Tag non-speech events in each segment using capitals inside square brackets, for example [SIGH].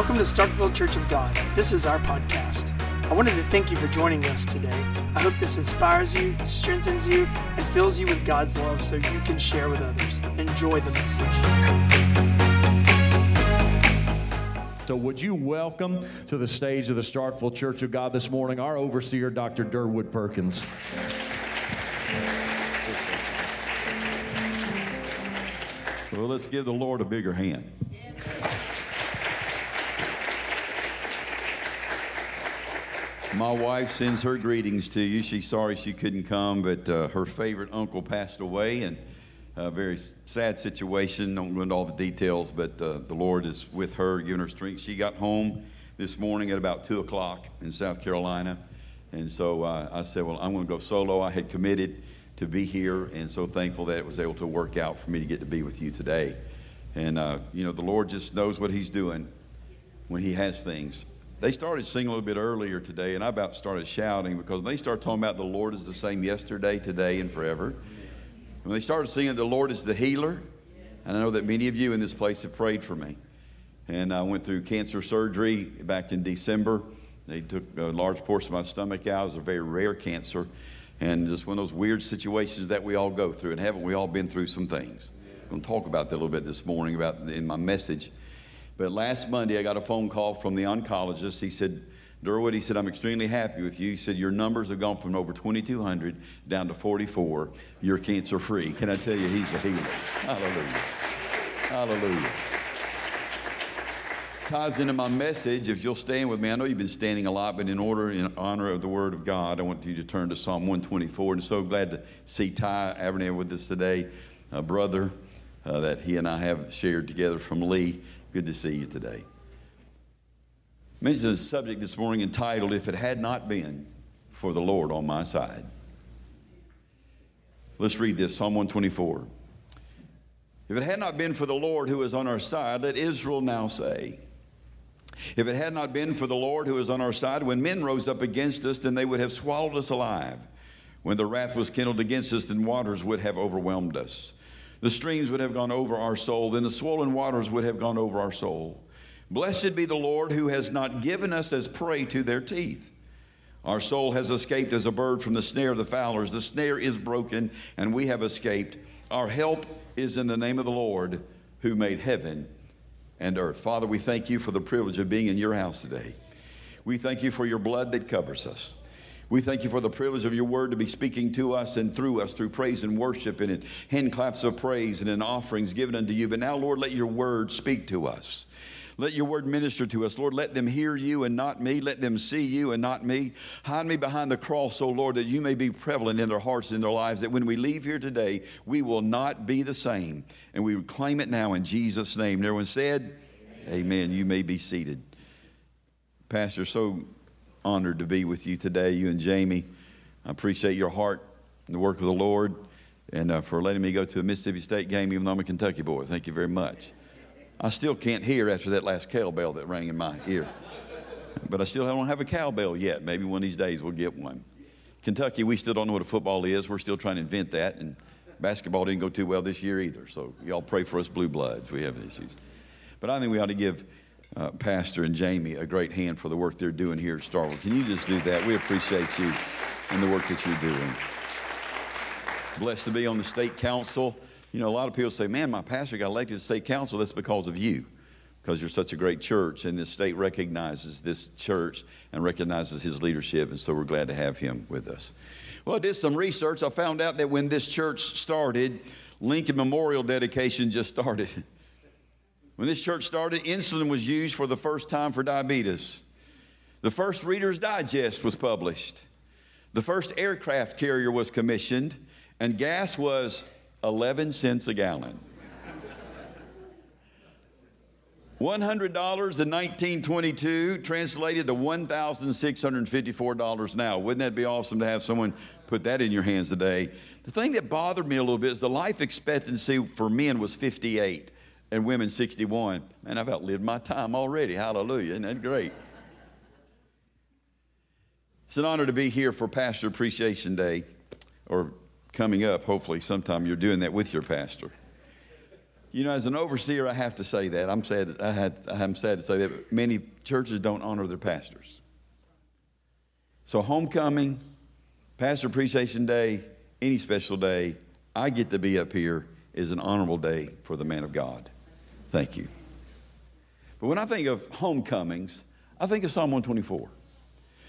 Welcome to Starkville Church of God. This is our podcast. I wanted to thank you for joining us today. I hope this inspires you, strengthens you, and fills you with God's love so you can share with others. Enjoy the message. So, would you welcome to the stage of the Starkville Church of God this morning our overseer, Dr. Derwood Perkins? Well, let's give the Lord a bigger hand. My wife sends her greetings to you. She's sorry she couldn't come, but uh, her favorite uncle passed away, and a very sad situation. Don't go into all the details, but uh, the Lord is with her, giving her strength. She got home this morning at about 2 o'clock in South Carolina, and so uh, I said, Well, I'm going to go solo. I had committed to be here, and so thankful that it was able to work out for me to get to be with you today. And, uh, you know, the Lord just knows what He's doing when He has things. They started singing a little bit earlier today, and I about started shouting because they start talking about the Lord is the same yesterday, today, and forever. When they started singing, the Lord is the healer, and I know that many of you in this place have prayed for me. And I went through cancer surgery back in December. They took a large portion of my stomach out. It was a very rare cancer, and just one of those weird situations that we all go through. And haven't we all been through some things? I'm going to talk about that a little bit this morning about in my message. But last Monday, I got a phone call from the oncologist. He said, Derwood, he said, I'm extremely happy with you. He said, Your numbers have gone from over 2,200 down to 44. You're cancer free. Can I tell you, he's the healer? Hallelujah. Hallelujah. Ties into my message. If you'll stand with me, I know you've been standing a lot, but in order, in honor of the Word of God, I want you to turn to Psalm 124. And so glad to see Ty Avernier with us today, a brother uh, that he and I have shared together from Lee. Good to see you today. Mentioned a subject this morning entitled, If It Had Not Been for the Lord on My Side. Let's read this Psalm 124. If it had not been for the Lord who is on our side, let Israel now say, If it had not been for the Lord who is on our side, when men rose up against us, then they would have swallowed us alive. When the wrath was kindled against us, then waters would have overwhelmed us. The streams would have gone over our soul, then the swollen waters would have gone over our soul. Blessed be the Lord who has not given us as prey to their teeth. Our soul has escaped as a bird from the snare of the fowlers. The snare is broken, and we have escaped. Our help is in the name of the Lord who made heaven and earth. Father, we thank you for the privilege of being in your house today. We thank you for your blood that covers us. We thank you for the privilege of your word to be speaking to us and through us through praise and worship and in hand claps of praise and in offerings given unto you. But now, Lord, let your word speak to us. Let your word minister to us. Lord, let them hear you and not me. Let them see you and not me. Hide me behind the cross, O Lord, that you may be prevalent in their hearts and in their lives, that when we leave here today, we will not be the same. And we claim it now in Jesus' name. And everyone said, Amen. Amen. You may be seated. Pastor, so honored to be with you today, you and Jamie. I appreciate your heart and the work of the Lord and uh, for letting me go to a Mississippi State game, even though I'm a Kentucky boy. Thank you very much. I still can't hear after that last cowbell that rang in my ear. But I still don't have a cowbell yet. Maybe one of these days we'll get one. Kentucky, we still don't know what a football is. We're still trying to invent that. And basketball didn't go too well this year either. So y'all pray for us blue bloods. We have issues. But I think we ought to give uh, Pastor and Jamie a great hand for the work they're doing here at Starkville. Can you just do that? We appreciate you and the work that you're doing. Blessed to be on the state council. You know, a lot of people say, man, my pastor got elected to state council. That's because of you, because you're such a great church, and this state recognizes this church and recognizes his leadership, and so we're glad to have him with us. Well, I did some research. I found out that when this church started, Lincoln Memorial dedication just started. [LAUGHS] When this church started, insulin was used for the first time for diabetes. The first Reader's Digest was published. The first aircraft carrier was commissioned, and gas was 11 cents a gallon. $100 in 1922 translated to $1,654 now. Wouldn't that be awesome to have someone put that in your hands today? The thing that bothered me a little bit is the life expectancy for men was 58 and women 61. Man, I've outlived my time already. Hallelujah. Isn't that great? It's an honor to be here for Pastor Appreciation Day, or coming up, hopefully, sometime you're doing that with your pastor. You know, as an overseer, I have to say that. I'm sad. I had. I'm sad to say that. But many churches don't honor their pastors. So homecoming, pastor appreciation day, any special day, I get to be up here is an honorable day for the man of God. Thank you. But when I think of homecomings, I think of Psalm 124.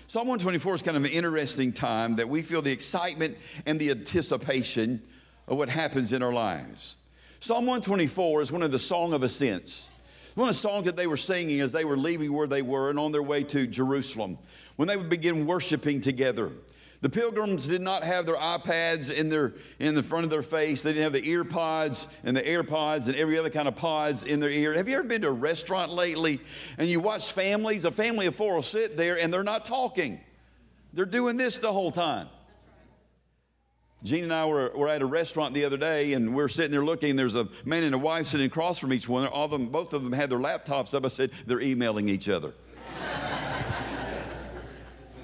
Psalm 124 is kind of an interesting time that we feel the excitement and the anticipation of what happens in our lives. Psalm 124 is one of the Song of Ascents. One of the songs that they were singing as they were leaving where they were and on their way to Jerusalem, when they would begin worshiping together. The pilgrims did not have their iPads in, their, in the front of their face. They didn't have the ear pods and the AirPods and every other kind of pods in their ear. Have you ever been to a restaurant lately and you watch families? A family of four will sit there and they're not talking. They're doing this the whole time. Gene and I were, were at a restaurant the other day, and we are sitting there looking. There's a man and a wife sitting across from each one. All of them, both of them had their laptops up. I said, they're emailing each other.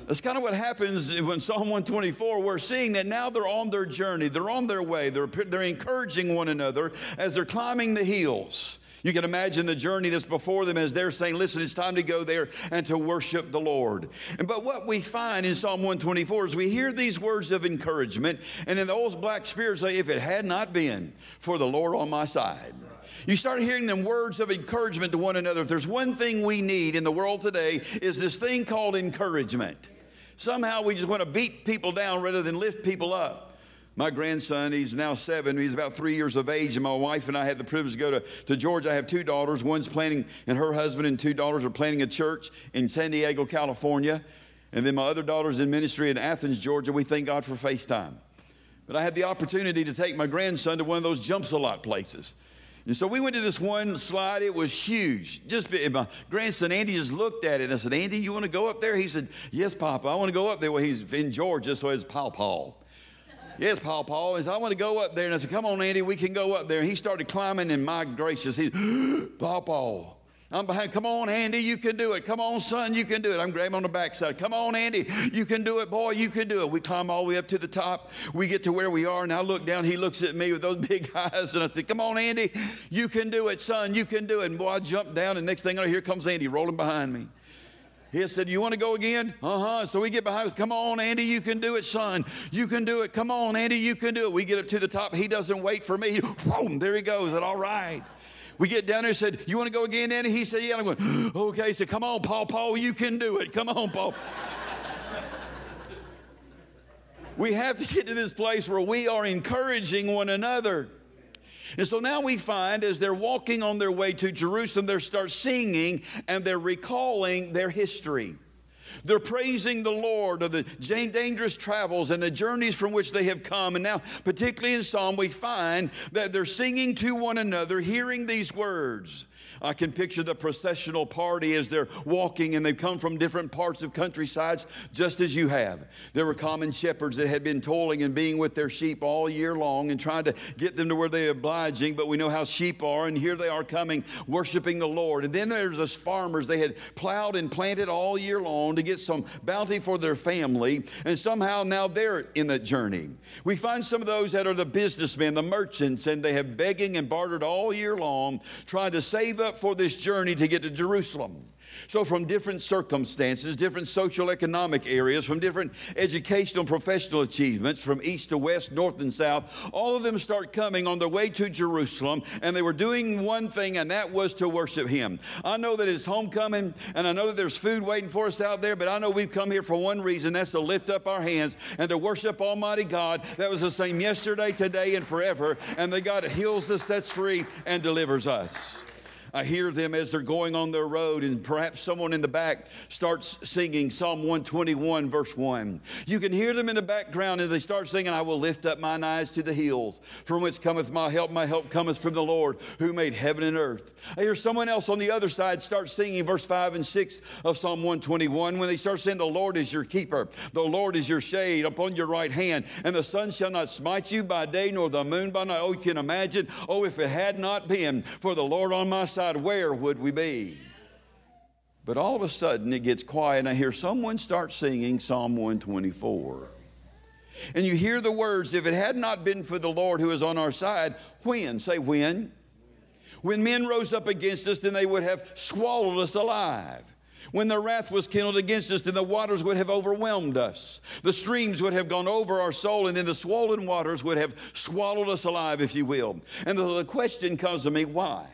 That's kind of what happens when Psalm 124, we're seeing that now they're on their journey, they're on their way, they're, they're encouraging one another as they're climbing the hills. You can imagine the journey that's before them as they're saying, Listen, it's time to go there and to worship the Lord. And, but what we find in Psalm 124 is we hear these words of encouragement, and in the old black spirit say, If it had not been for the Lord on my side. You start hearing them words of encouragement to one another. If there's one thing we need in the world today, is this thing called encouragement. Somehow we just want to beat people down rather than lift people up. My grandson, he's now seven, he's about three years of age, and my wife and I had the privilege to go to, to Georgia. I have two daughters. One's planning, and her husband and two daughters are planning a church in San Diego, California. And then my other daughter's in ministry in Athens, Georgia. We thank God for FaceTime. But I had the opportunity to take my grandson to one of those jumps a lot places. And so we went to this one slide. It was huge. Just my grandson Andy just looked at it and I said, Andy, you want to go up there? He said, Yes, Papa. I want to go up there. Well, he's in Georgia, so it's Paul Paul. yes, Paul Paul. He said, I want to go up there. And I said, Come on, Andy, we can go up there. And he started climbing, and my gracious, he's [GASPS] Paul Paul. I'm behind. Come on, Andy, you can do it. Come on, son, you can do it. I'm grabbing on the backside. Come on, Andy, you can do it, boy, you can do it. We climb all the way up to the top. We get to where we are, and I look down. He looks at me with those [LAUGHS] big eyes, and I said, Come on, Andy, you can do it, son, you can do it. And boy, I jumped down, and next thing I know, here comes Andy rolling behind me. He said, You want to go again? Uh huh. So we get behind. Come on, Andy, you can do it, son. You can do it. Come on, Andy, you can do it. We get up to the top. He doesn't wait for me. Boom, there he goes. And all right. We get down there and said, You want to go again, Danny? He said, Yeah. I'm going, [GASPS] Okay. He said, Come on, Paul. Paul, you can do it. Come on, Paul. [LAUGHS] we have to get to this place where we are encouraging one another. And so now we find as they're walking on their way to Jerusalem, they start singing and they're recalling their history. They're praising the Lord of the dangerous travels and the journeys from which they have come. And now, particularly in Psalm, we find that they're singing to one another, hearing these words I can picture the processional party as they're walking and they've come from different parts of countrysides, just as you have. There were common shepherds that had been toiling and being with their sheep all year long and trying to get them to where they're obliging, but we know how sheep are, and here they are coming, worshiping the Lord. And then there's those farmers, they had plowed and planted all year long to get some bounty for their family, and somehow now they're in the journey. We find some of those that are the businessmen, the merchants, and they have begging and bartered all year long, trying to save up up for this journey to get to Jerusalem. So, from different circumstances, different social economic areas, from different educational professional achievements, from east to west, north and south, all of them start coming on their way to Jerusalem, and they were doing one thing, and that was to worship Him. I know that it's homecoming, and I know that there's food waiting for us out there, but I know we've come here for one reason that's to lift up our hands and to worship Almighty God that was the same yesterday, today, and forever, and the God that heals us, sets free, and delivers us. I hear them as they're going on their road, and perhaps someone in the back starts singing Psalm 121, verse 1. You can hear them in the background as they start singing, I will lift up mine eyes to the hills, from whence cometh my help. My help cometh from the Lord, who made heaven and earth. I hear someone else on the other side start singing verse 5 and 6 of Psalm 121 when they start saying, The Lord is your keeper, the Lord is your shade upon your right hand, and the sun shall not smite you by day, nor the moon by night. Oh, you can imagine, oh, if it had not been for the Lord on my side, where would we be? But all of a sudden it gets quiet, and I hear someone start singing Psalm 124. And you hear the words, if it had not been for the Lord who is on our side, when? Say when. When men rose up against us, then they would have swallowed us alive. When their wrath was kindled against us, then the waters would have overwhelmed us. The streams would have gone over our soul, and then the swollen waters would have swallowed us alive, if you will. And the question comes to me why?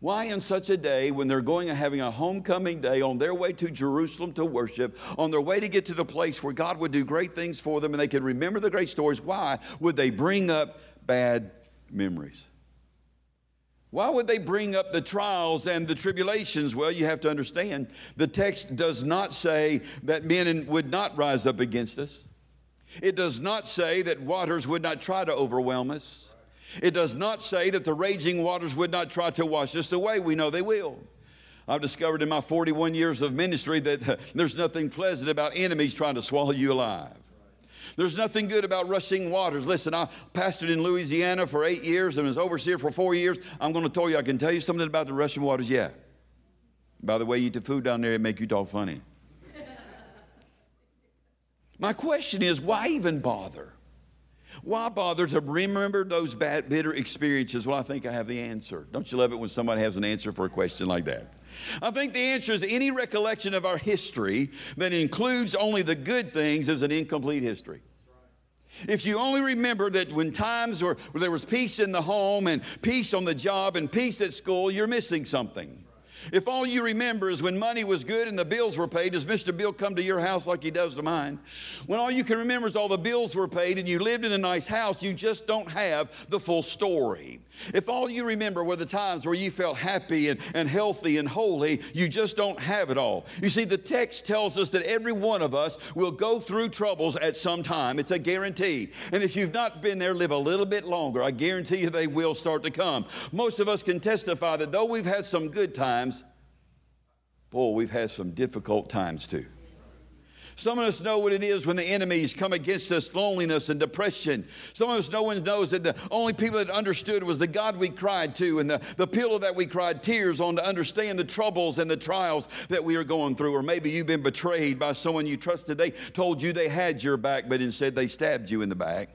Why, in such a day, when they're going and having a homecoming day on their way to Jerusalem to worship, on their way to get to the place where God would do great things for them and they could remember the great stories, why would they bring up bad memories? Why would they bring up the trials and the tribulations? Well, you have to understand the text does not say that men would not rise up against us. It does not say that waters would not try to overwhelm us. It does not say that the raging waters would not try to wash us away. We know they will. I've discovered in my 41 years of ministry that [LAUGHS] there's nothing pleasant about enemies trying to swallow you alive. There's nothing good about rushing waters. Listen, I pastored in Louisiana for eight years and was overseer for four years. I'm going to tell you, I can tell you something about the rushing waters, yeah. By the way, you eat the food down there, it make you talk funny. [LAUGHS] My question is, why even bother? Why bother to remember those bad, bitter experiences? Well, I think I have the answer. Don't you love it when somebody has an answer for a question like that? I think the answer is any recollection of our history that includes only the good things is an incomplete history. If you only remember that when times were, where there was peace in the home and peace on the job and peace at school, you're missing something. If all you remember is when money was good and the bills were paid, does Mr. Bill come to your house like he does to mine? When all you can remember is all the bills were paid and you lived in a nice house, you just don't have the full story. If all you remember were the times where you felt happy and, and healthy and holy, you just don't have it all. You see, the text tells us that every one of us will go through troubles at some time. It's a guarantee. And if you've not been there, live a little bit longer. I guarantee you they will start to come. Most of us can testify that though we've had some good times, boy, we've had some difficult times too. Some of us know what it is when the enemies come against us loneliness and depression. Some of us, no one knows that the only people that understood was the God we cried to and the, the pillow that we cried tears on to understand the troubles and the trials that we are going through. Or maybe you've been betrayed by someone you trusted. They told you they had your back, but instead they stabbed you in the back.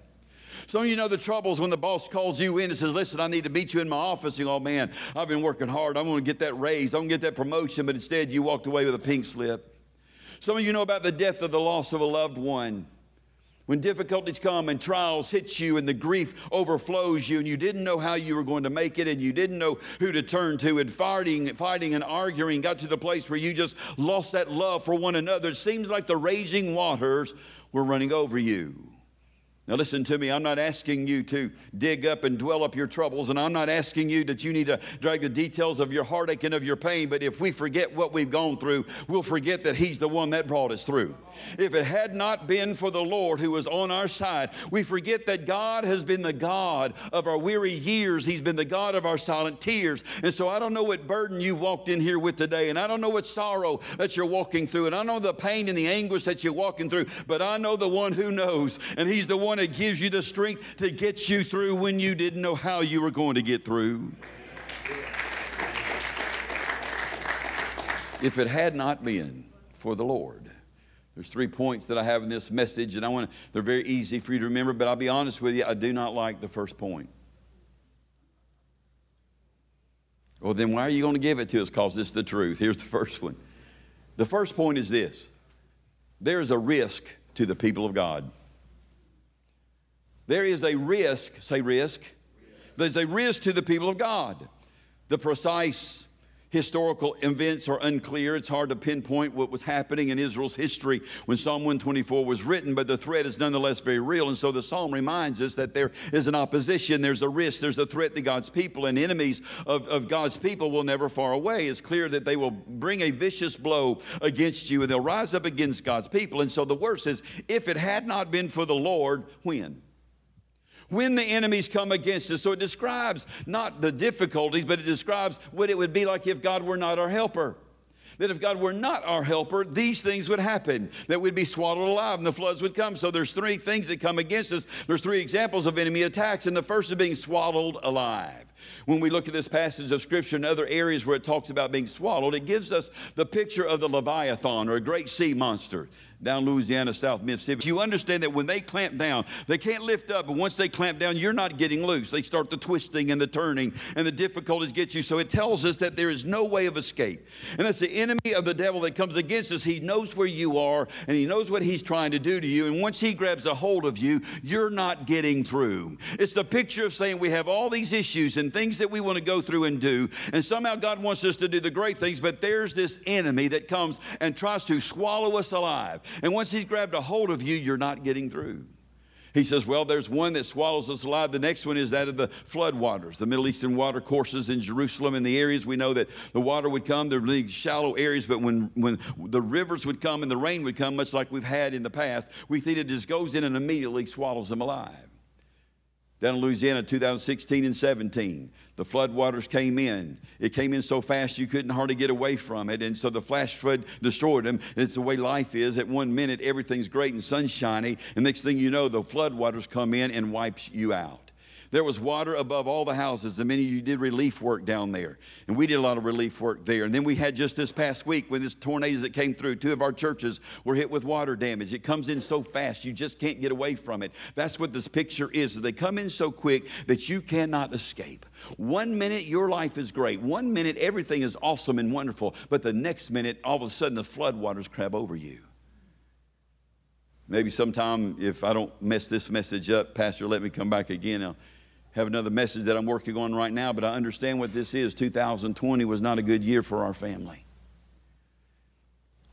Some of you know the troubles when the boss calls you in and says, Listen, I need to meet you in my office. You go, oh, man, I've been working hard. I'm going to get that raise. I'm going to get that promotion. But instead, you walked away with a pink slip. Some of you know about the death of the loss of a loved one. When difficulties come and trials hit you and the grief overflows you and you didn't know how you were going to make it and you didn't know who to turn to and fighting, fighting and arguing got to the place where you just lost that love for one another. It seems like the raging waters were running over you. Now, listen to me. I'm not asking you to dig up and dwell up your troubles, and I'm not asking you that you need to drag the details of your heartache and of your pain. But if we forget what we've gone through, we'll forget that He's the one that brought us through. If it had not been for the Lord who was on our side, we forget that God has been the God of our weary years. He's been the God of our silent tears. And so I don't know what burden you've walked in here with today, and I don't know what sorrow that you're walking through, and I know the pain and the anguish that you're walking through, but I know the one who knows, and He's the one that gives you the strength to get you through when you didn't know how you were going to get through. If it had not been for the Lord, there's three points that I have in this message, and I want to, they're very easy for you to remember, but I'll be honest with you, I do not like the first point. Well, then why are you going to give it to us? Because it's the truth. Here's the first one. The first point is this there is a risk to the people of God. There is a risk, say risk. There's a risk to the people of God. The precise historical events are unclear. It's hard to pinpoint what was happening in Israel's history when Psalm 124 was written, but the threat is nonetheless very real. And so the psalm reminds us that there is an opposition, there's a risk, there's a threat to God's people, and enemies of, of God's people will never far away. It's clear that they will bring a vicious blow against you and they'll rise up against God's people. And so the verse says, if it had not been for the Lord, when? When the enemies come against us. So it describes not the difficulties, but it describes what it would be like if God were not our helper that if God were not our helper, these things would happen, that we'd be swallowed alive and the floods would come. So there's three things that come against us. There's three examples of enemy attacks, and the first is being swallowed alive. When we look at this passage of Scripture and other areas where it talks about being swallowed, it gives us the picture of the Leviathan or a great sea monster. down Louisiana, South Mississippi. You understand that when they clamp down, they can't lift up, but once they clamp down, you're not getting loose. They start the twisting and the turning, and the difficulties get you. So it tells us that there is no way of escape. And that's the enemy of the devil that comes against us. He knows where you are, and he knows what he's trying to do to you. And once he grabs a hold of you, you're not getting through. It's the picture of saying we have all these issues and things that we want to go through and do, and somehow God wants us to do the great things, but there's this enemy that comes and tries to swallow us alive. And once he's grabbed a hold of you, you're not getting through. He says, Well, there's one that swallows us alive. The next one is that of the flood waters, the Middle Eastern water courses in Jerusalem and the areas. We know that the water would come. Would be shallow areas, but when, when the rivers would come and the rain would come, much like we've had in the past, we think it just goes in and immediately swallows them alive down in Louisiana 2016 and 17. The flood waters came in. It came in so fast you couldn't hardly get away from it. And so the flash flood destroyed them. It's the way life is. At one minute, everything's great and sunshiny. And next thing you know, the flood waters come in and wipes you out. There was water above all the houses. And many of you did relief work down there. And we did a lot of relief work there. And then we had just this past week when this tornadoes that came through, two of our churches were hit with water damage. It comes in so fast, you just can't get away from it. That's what this picture is. They come in so quick that you cannot escape. One minute your life is great. One minute everything is awesome and wonderful. But the next minute, all of a sudden, the floodwaters crab over you. Maybe sometime, if I don't mess this message up, Pastor, let me come back again. I'll have another message that I'm working on right now, but I understand what this is. 2020 was not a good year for our family.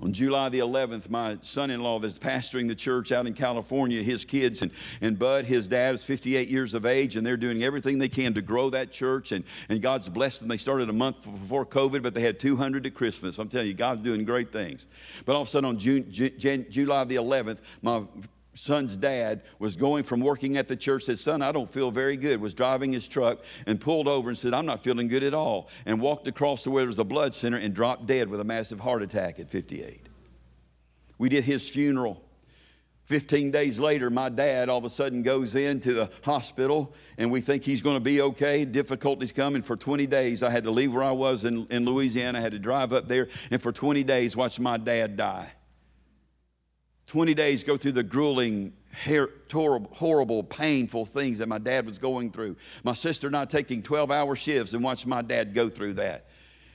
On July the 11th, my son in law that's pastoring the church out in California, his kids and, and Bud, his dad, is 58 years of age, and they're doing everything they can to grow that church. And, and God's blessed them. They started a month before COVID, but they had 200 at Christmas. I'm telling you, God's doing great things. But all of a sudden, on June, July the 11th, my son's dad was going from working at the church said son i don't feel very good was driving his truck and pulled over and said i'm not feeling good at all and walked across to where there was a blood center and dropped dead with a massive heart attack at 58 we did his funeral 15 days later, my dad all of a sudden goes into the hospital and we think he's going to be okay. Difficulties coming for 20 days. I had to leave where I was in, in Louisiana. I had to drive up there and for 20 days watch my dad die. 20 days go through the grueling, horrible, painful things that my dad was going through. My sister and I taking 12 hour shifts and watching my dad go through that.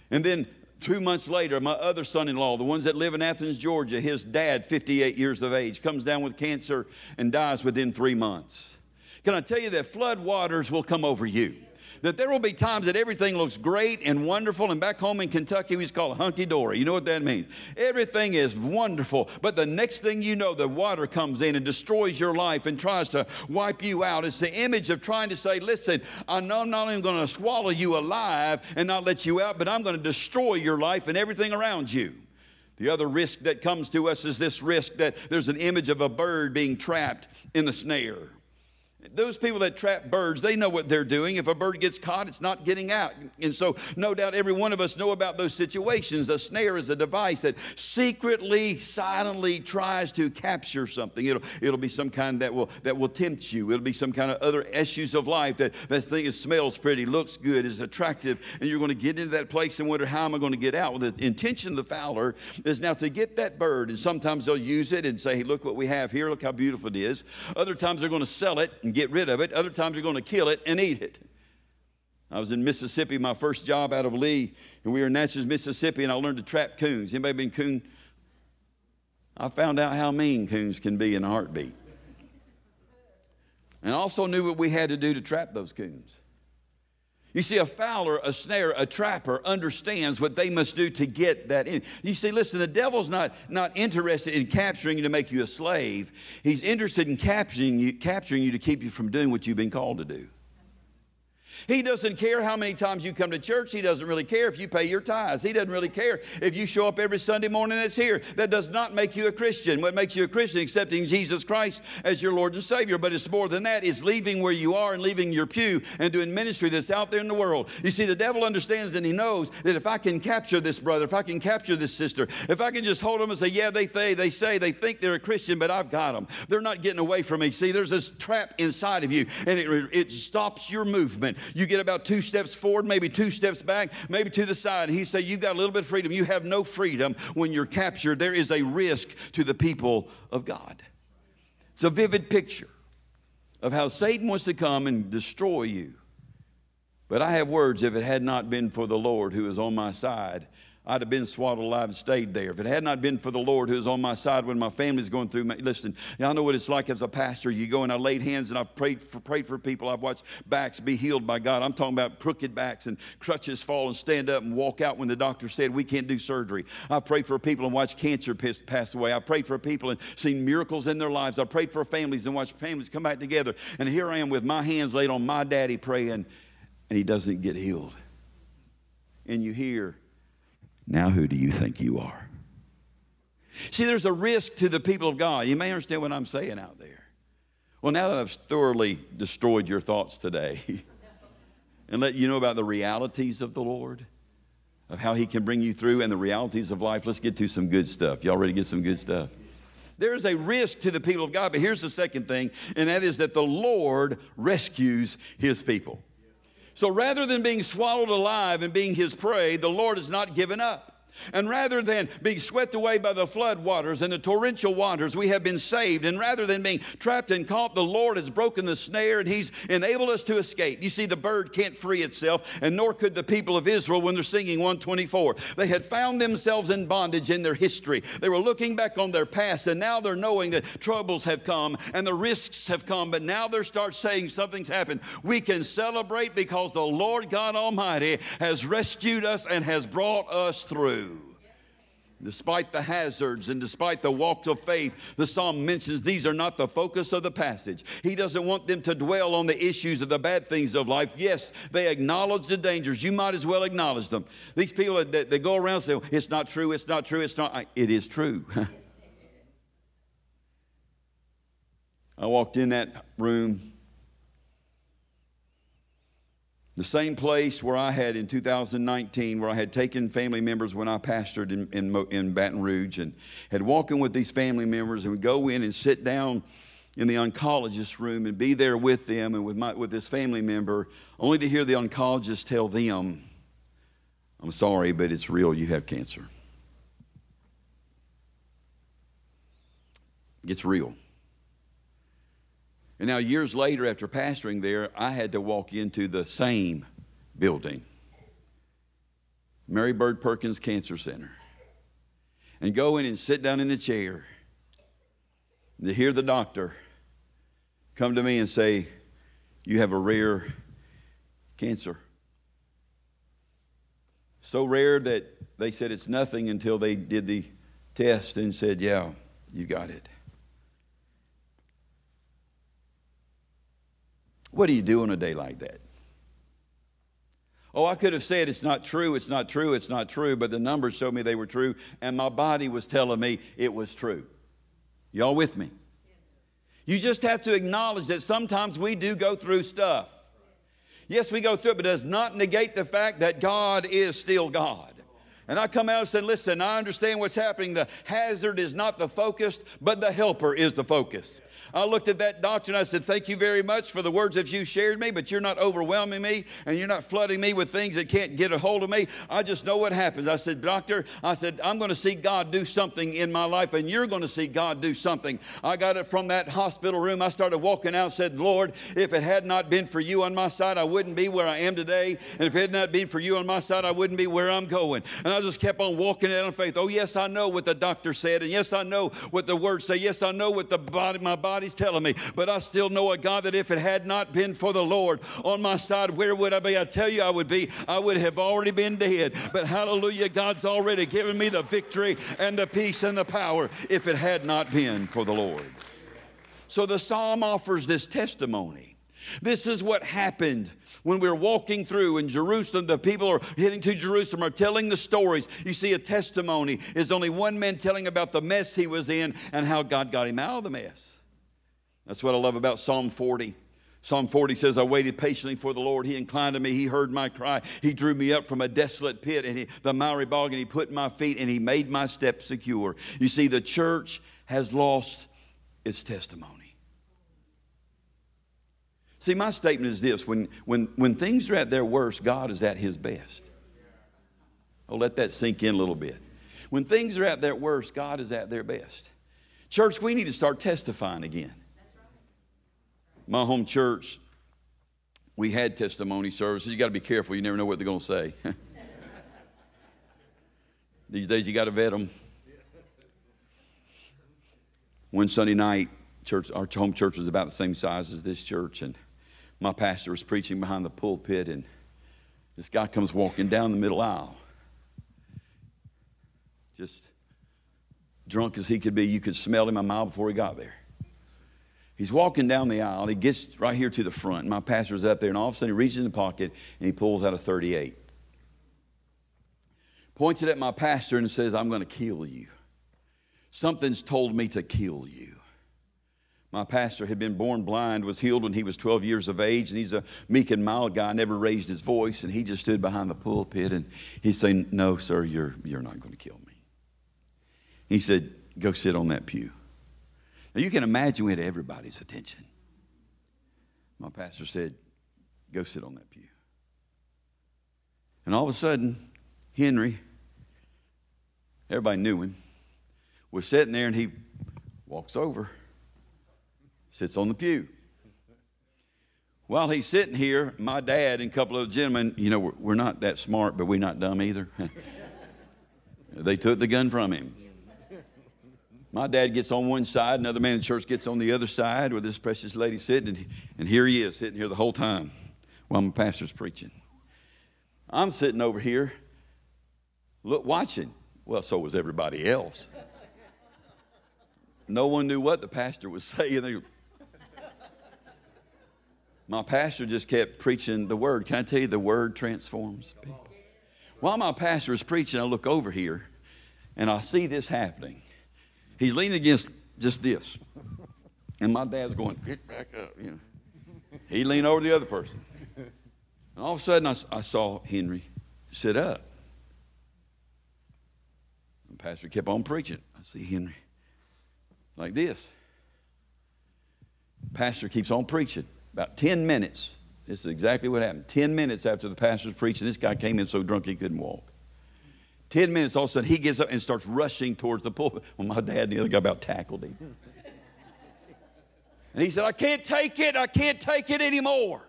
And then two months later, my other son in law, the ones that live in Athens, Georgia, his dad, 58 years of age, comes down with cancer and dies within three months. Can I tell you that flood waters will come over you? That there will be times that everything looks great and wonderful. And back home in Kentucky, we call it hunky dory. You know what that means? Everything is wonderful. But the next thing you know, the water comes in and destroys your life and tries to wipe you out. It's the image of trying to say, listen, I'm not only going to swallow you alive and not let you out, but I'm going to destroy your life and everything around you. The other risk that comes to us is this risk that there's an image of a bird being trapped in a snare. Those people that trap birds, they know what they're doing. If a bird gets caught, it's not getting out. And so, no doubt, every one of us know about those situations. A snare is a device that secretly, silently tries to capture something. It'll, it'll be some kind that will, that will tempt you. It'll be some kind of other issues of life that that thing is, smells pretty, looks good, is attractive, and you're going to get into that place and wonder, how am I going to get out? Well, the intention of the fowler is now to get that bird, and sometimes they'll use it and say, hey, look what we have here, look how beautiful it is. Other times they're going to sell it and get rid of it. Other times you're going to kill it and eat it. I was in Mississippi, my first job out of Lee, and we were in Natchez, Mississippi, and I learned to trap coons. Anybody been coon? I found out how mean coons can be in a heartbeat. And also knew what we had to do to trap those coons. You see, a fowler, a snare, a trapper understands what they must do to get that in. You see, listen, the devil's not, not interested in capturing you to make you a slave. He's interested in capturing you, capturing you to keep you from doing what you've been called to do. He doesn't care how many times you come to church. He doesn't really care if you pay your tithes. He doesn't really care if you show up every Sunday morning that's here. That does not make you a Christian. What makes you a Christian accepting Jesus Christ as your Lord and Savior. But it's more than that. It's leaving where you are and leaving your pew and doing ministry that's out there in the world. You see, the devil understands and he knows that if I can capture this brother, if I can capture this sister, if I can just hold them and say, yeah, they, they, they say they think they're a Christian, but I've got them. They're not getting away from me. See, there's this trap inside of you and it, it stops your movement. You get about two steps forward, maybe two steps back, maybe to the side. He said, You've got a little bit of freedom. You have no freedom when you're captured. There is a risk to the people of God. It's a vivid picture of how Satan wants to come and destroy you. But I have words if it had not been for the Lord who is on my side, I'd have been swaddled alive and stayed there. If it had not been for the Lord who is on my side when my family's going through, my, listen, I know what it's like as a pastor. You go and I laid hands and I've prayed for, prayed for people. I've watched backs be healed by God. I'm talking about crooked backs and crutches fall and stand up and walk out when the doctor said we can't do surgery. I prayed for people and watched cancer pass away. I prayed for people and seen miracles in their lives. I prayed for families and watched families come back together. And here I am with my hands laid on my daddy praying, and he doesn't get healed. And you hear, now, who do you think you are? See, there's a risk to the people of God. You may understand what I'm saying out there. Well, now that I've thoroughly destroyed your thoughts today [LAUGHS] and let you know about the realities of the Lord, of how He can bring you through and the realities of life, let's get to some good stuff. Y'all ready to get some good stuff? There is a risk to the people of God, but here's the second thing, and that is that the Lord rescues His people. So rather than being swallowed alive and being his prey, the Lord has not given up. And rather than being swept away by the flood waters and the torrential waters, we have been saved. And rather than being trapped and caught, the Lord has broken the snare and He's enabled us to escape. You see, the bird can't free itself, and nor could the people of Israel when they're singing 124. They had found themselves in bondage in their history. They were looking back on their past, and now they're knowing that troubles have come and the risks have come. But now they start saying something's happened. We can celebrate because the Lord God Almighty has rescued us and has brought us through. Despite the hazards and despite the walks of faith, the psalm mentions these are not the focus of the passage. He doesn't want them to dwell on the issues of the bad things of life. Yes, they acknowledge the dangers. You might as well acknowledge them. These people that, that go around saying, it's not true, it's not true, it's not. It is true. [LAUGHS] I walked in that room the same place where I had in 2019, where I had taken family members when I pastored in, in, in Baton Rouge and had walking with these family members and would go in and sit down in the oncologist's room and be there with them and with, my, with this family member, only to hear the oncologist tell them, I'm sorry, but it's real, you have cancer. It's real. And now, years later, after pastoring there, I had to walk into the same building, Mary Bird Perkins Cancer Center, and go in and sit down in a chair and to hear the doctor come to me and say, You have a rare cancer. So rare that they said it's nothing until they did the test and said, Yeah, you got it. What do you do on a day like that? Oh, I could have said it's not true, it's not true, it's not true, but the numbers showed me they were true, and my body was telling me it was true. Y'all with me? You just have to acknowledge that sometimes we do go through stuff. Yes, we go through it, but it does not negate the fact that God is still God. And I come out and said, Listen, I understand what's happening. The hazard is not the focus, but the helper is the focus. I looked at that doctor and I said, Thank you very much for the words that you shared me, but you're not overwhelming me and you're not flooding me with things that can't get a hold of me. I just know what happens. I said, Doctor, I said, I'm going to see God do something in my life and you're going to see God do something. I got it from that hospital room. I started walking out and said, Lord, if it had not been for you on my side, I wouldn't be where I am today. And if it had not been for you on my side, I wouldn't be where I'm going. And I just kept on walking out in faith. Oh, yes, I know what the doctor said. And yes, I know what the words say. Yes, I know what the body, my body's telling me. But I still know a God that if it had not been for the Lord on my side, where would I be? I tell you, I would be, I would have already been dead. But hallelujah, God's already given me the victory and the peace and the power if it had not been for the Lord. So the psalm offers this testimony. This is what happened when we are walking through in Jerusalem. The people are heading to Jerusalem, are telling the stories. You see, a testimony is only one man telling about the mess he was in and how God got him out of the mess. That's what I love about Psalm 40. Psalm 40 says, I waited patiently for the Lord. He inclined to me. He heard my cry. He drew me up from a desolate pit and he, the miry bog, and He put my feet and He made my steps secure. You see, the church has lost its testimony. See, my statement is this when, when, when things are at their worst, God is at his best. I'll let that sink in a little bit. When things are at their worst, God is at their best. Church, we need to start testifying again. My home church, we had testimony services. You got to be careful. You never know what they're going to say. [LAUGHS] These days, you got to vet them. One Sunday night, church, our home church was about the same size as this church, and my pastor was preaching behind the pulpit, and this guy comes walking down the middle aisle, just drunk as he could be. You could smell him a mile before he got there. He's walking down the aisle. He gets right here to the front. My pastor's up there, and all of a sudden he reaches in the pocket and he pulls out a 38. Points it at my pastor and says, I'm going to kill you. Something's told me to kill you. My pastor had been born blind, was healed when he was 12 years of age, and he's a meek and mild guy, never raised his voice, and he just stood behind the pulpit and he's saying, No, sir, you're, you're not going to kill me. He said, Go sit on that pew. Now you can imagine we had everybody's attention. My pastor said, Go sit on that pew. And all of a sudden, Henry, everybody knew him, was sitting there and he walks over, sits on the pew. While he's sitting here, my dad and a couple of gentlemen, you know, we're, we're not that smart, but we're not dumb either. [LAUGHS] they took the gun from him. My dad gets on one side, another man in church gets on the other side where this precious lady sitting, and, and here he is sitting here the whole time while my pastor's preaching. I'm sitting over here, look, watching. Well, so was everybody else. No one knew what the pastor was [LAUGHS] saying. My pastor just kept preaching the word. Can I tell you, the word transforms people? While my pastor is preaching, I look over here and I see this happening. He's leaning against just this. And my dad's going, get back up. You know. He leaned over the other person. And all of a sudden, I, I saw Henry sit up. The pastor kept on preaching. I see Henry like this. Pastor keeps on preaching. About 10 minutes, this is exactly what happened. 10 minutes after the pastor's preaching, this guy came in so drunk he couldn't walk. 10 minutes, all of a sudden, he gets up and starts rushing towards the pulpit. Well, my dad and the other guy about tackled him. And he said, I can't take it. I can't take it anymore.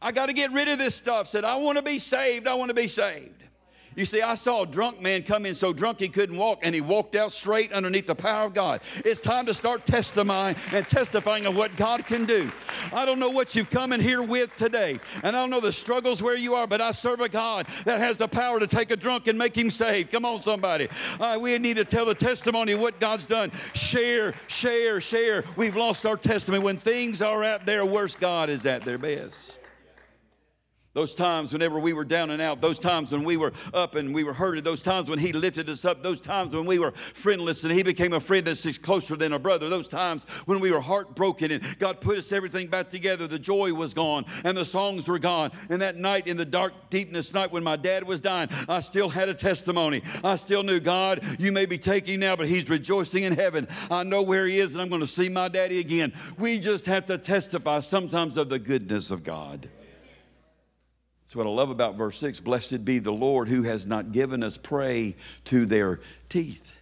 I got to get rid of this stuff. Said, I want to be saved. I want to be saved. You see, I saw a drunk man come in so drunk he couldn't walk, and he walked out straight underneath the power of God. It's time to start testifying and testifying of what God can do. I don't know what you've come in here with today, and I don't know the struggles where you are, but I serve a God that has the power to take a drunk and make him saved. Come on, somebody. Uh, we need to tell the testimony of what God's done. Share, share, share. We've lost our testimony. When things are at their worst, God is at their best. Those times whenever we were down and out, those times when we were up and we were hurted, those times when He lifted us up, those times when we were friendless and He became a friend that's closer than a brother, those times when we were heartbroken and God put us everything back together, the joy was gone and the songs were gone. And that night in the dark deepness night when my dad was dying, I still had a testimony. I still knew God, you may be taking now, but He's rejoicing in heaven. I know where He is and I'm going to see my daddy again. We just have to testify sometimes of the goodness of God. That's what I love about verse 6. Blessed be the Lord who has not given us prey to their teeth.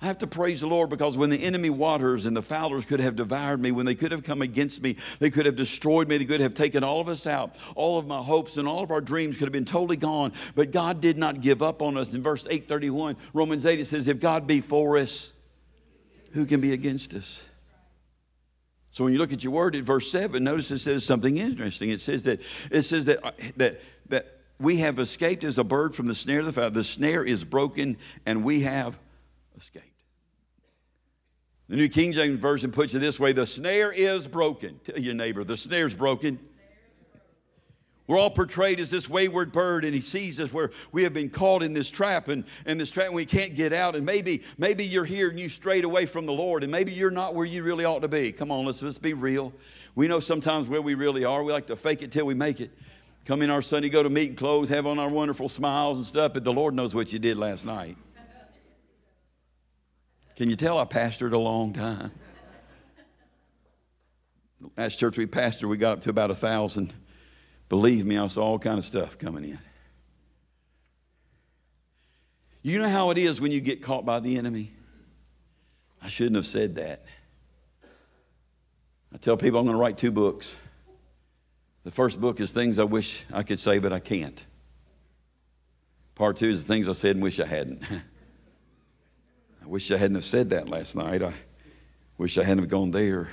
I have to praise the Lord because when the enemy waters and the fowlers could have devoured me, when they could have come against me, they could have destroyed me, they could have taken all of us out. All of my hopes and all of our dreams could have been totally gone. But God did not give up on us. In verse 831, Romans 8, it says, If God be for us, who can be against us? So when you look at your word in verse 7, notice it says something interesting. It says that it says that uh, that that we have escaped as a bird from the snare of the fowler. The snare is broken and we have escaped. The New King James Version puts it this way the snare is broken. Tell your neighbor, the snare is broken. We're all portrayed as this wayward bird, and he sees us where we have been caught in this trap and, and this trap and we can't get out. And maybe, maybe you're here and you strayed away from the Lord, and maybe you're not where you really ought to be. Come on, let's, let's be real. We know sometimes where we really are. We like to fake it till we make it. Come in our Sunday, go to meeting clothes, have on our wonderful smiles and stuff, but the Lord knows what you did last night. Can you tell I pastored a long time? last church we pastored, we got up to about a thousand. Believe me, I saw all kind of stuff coming in. You know how it is when you get caught by the enemy? I shouldn't have said that. I tell people I'm going to write two books. The first book is things I wish I could say, but I can't. Part two is the things I said and wish I hadn't. [LAUGHS] I wish I hadn't have said that last night. I wish I hadn't have gone there.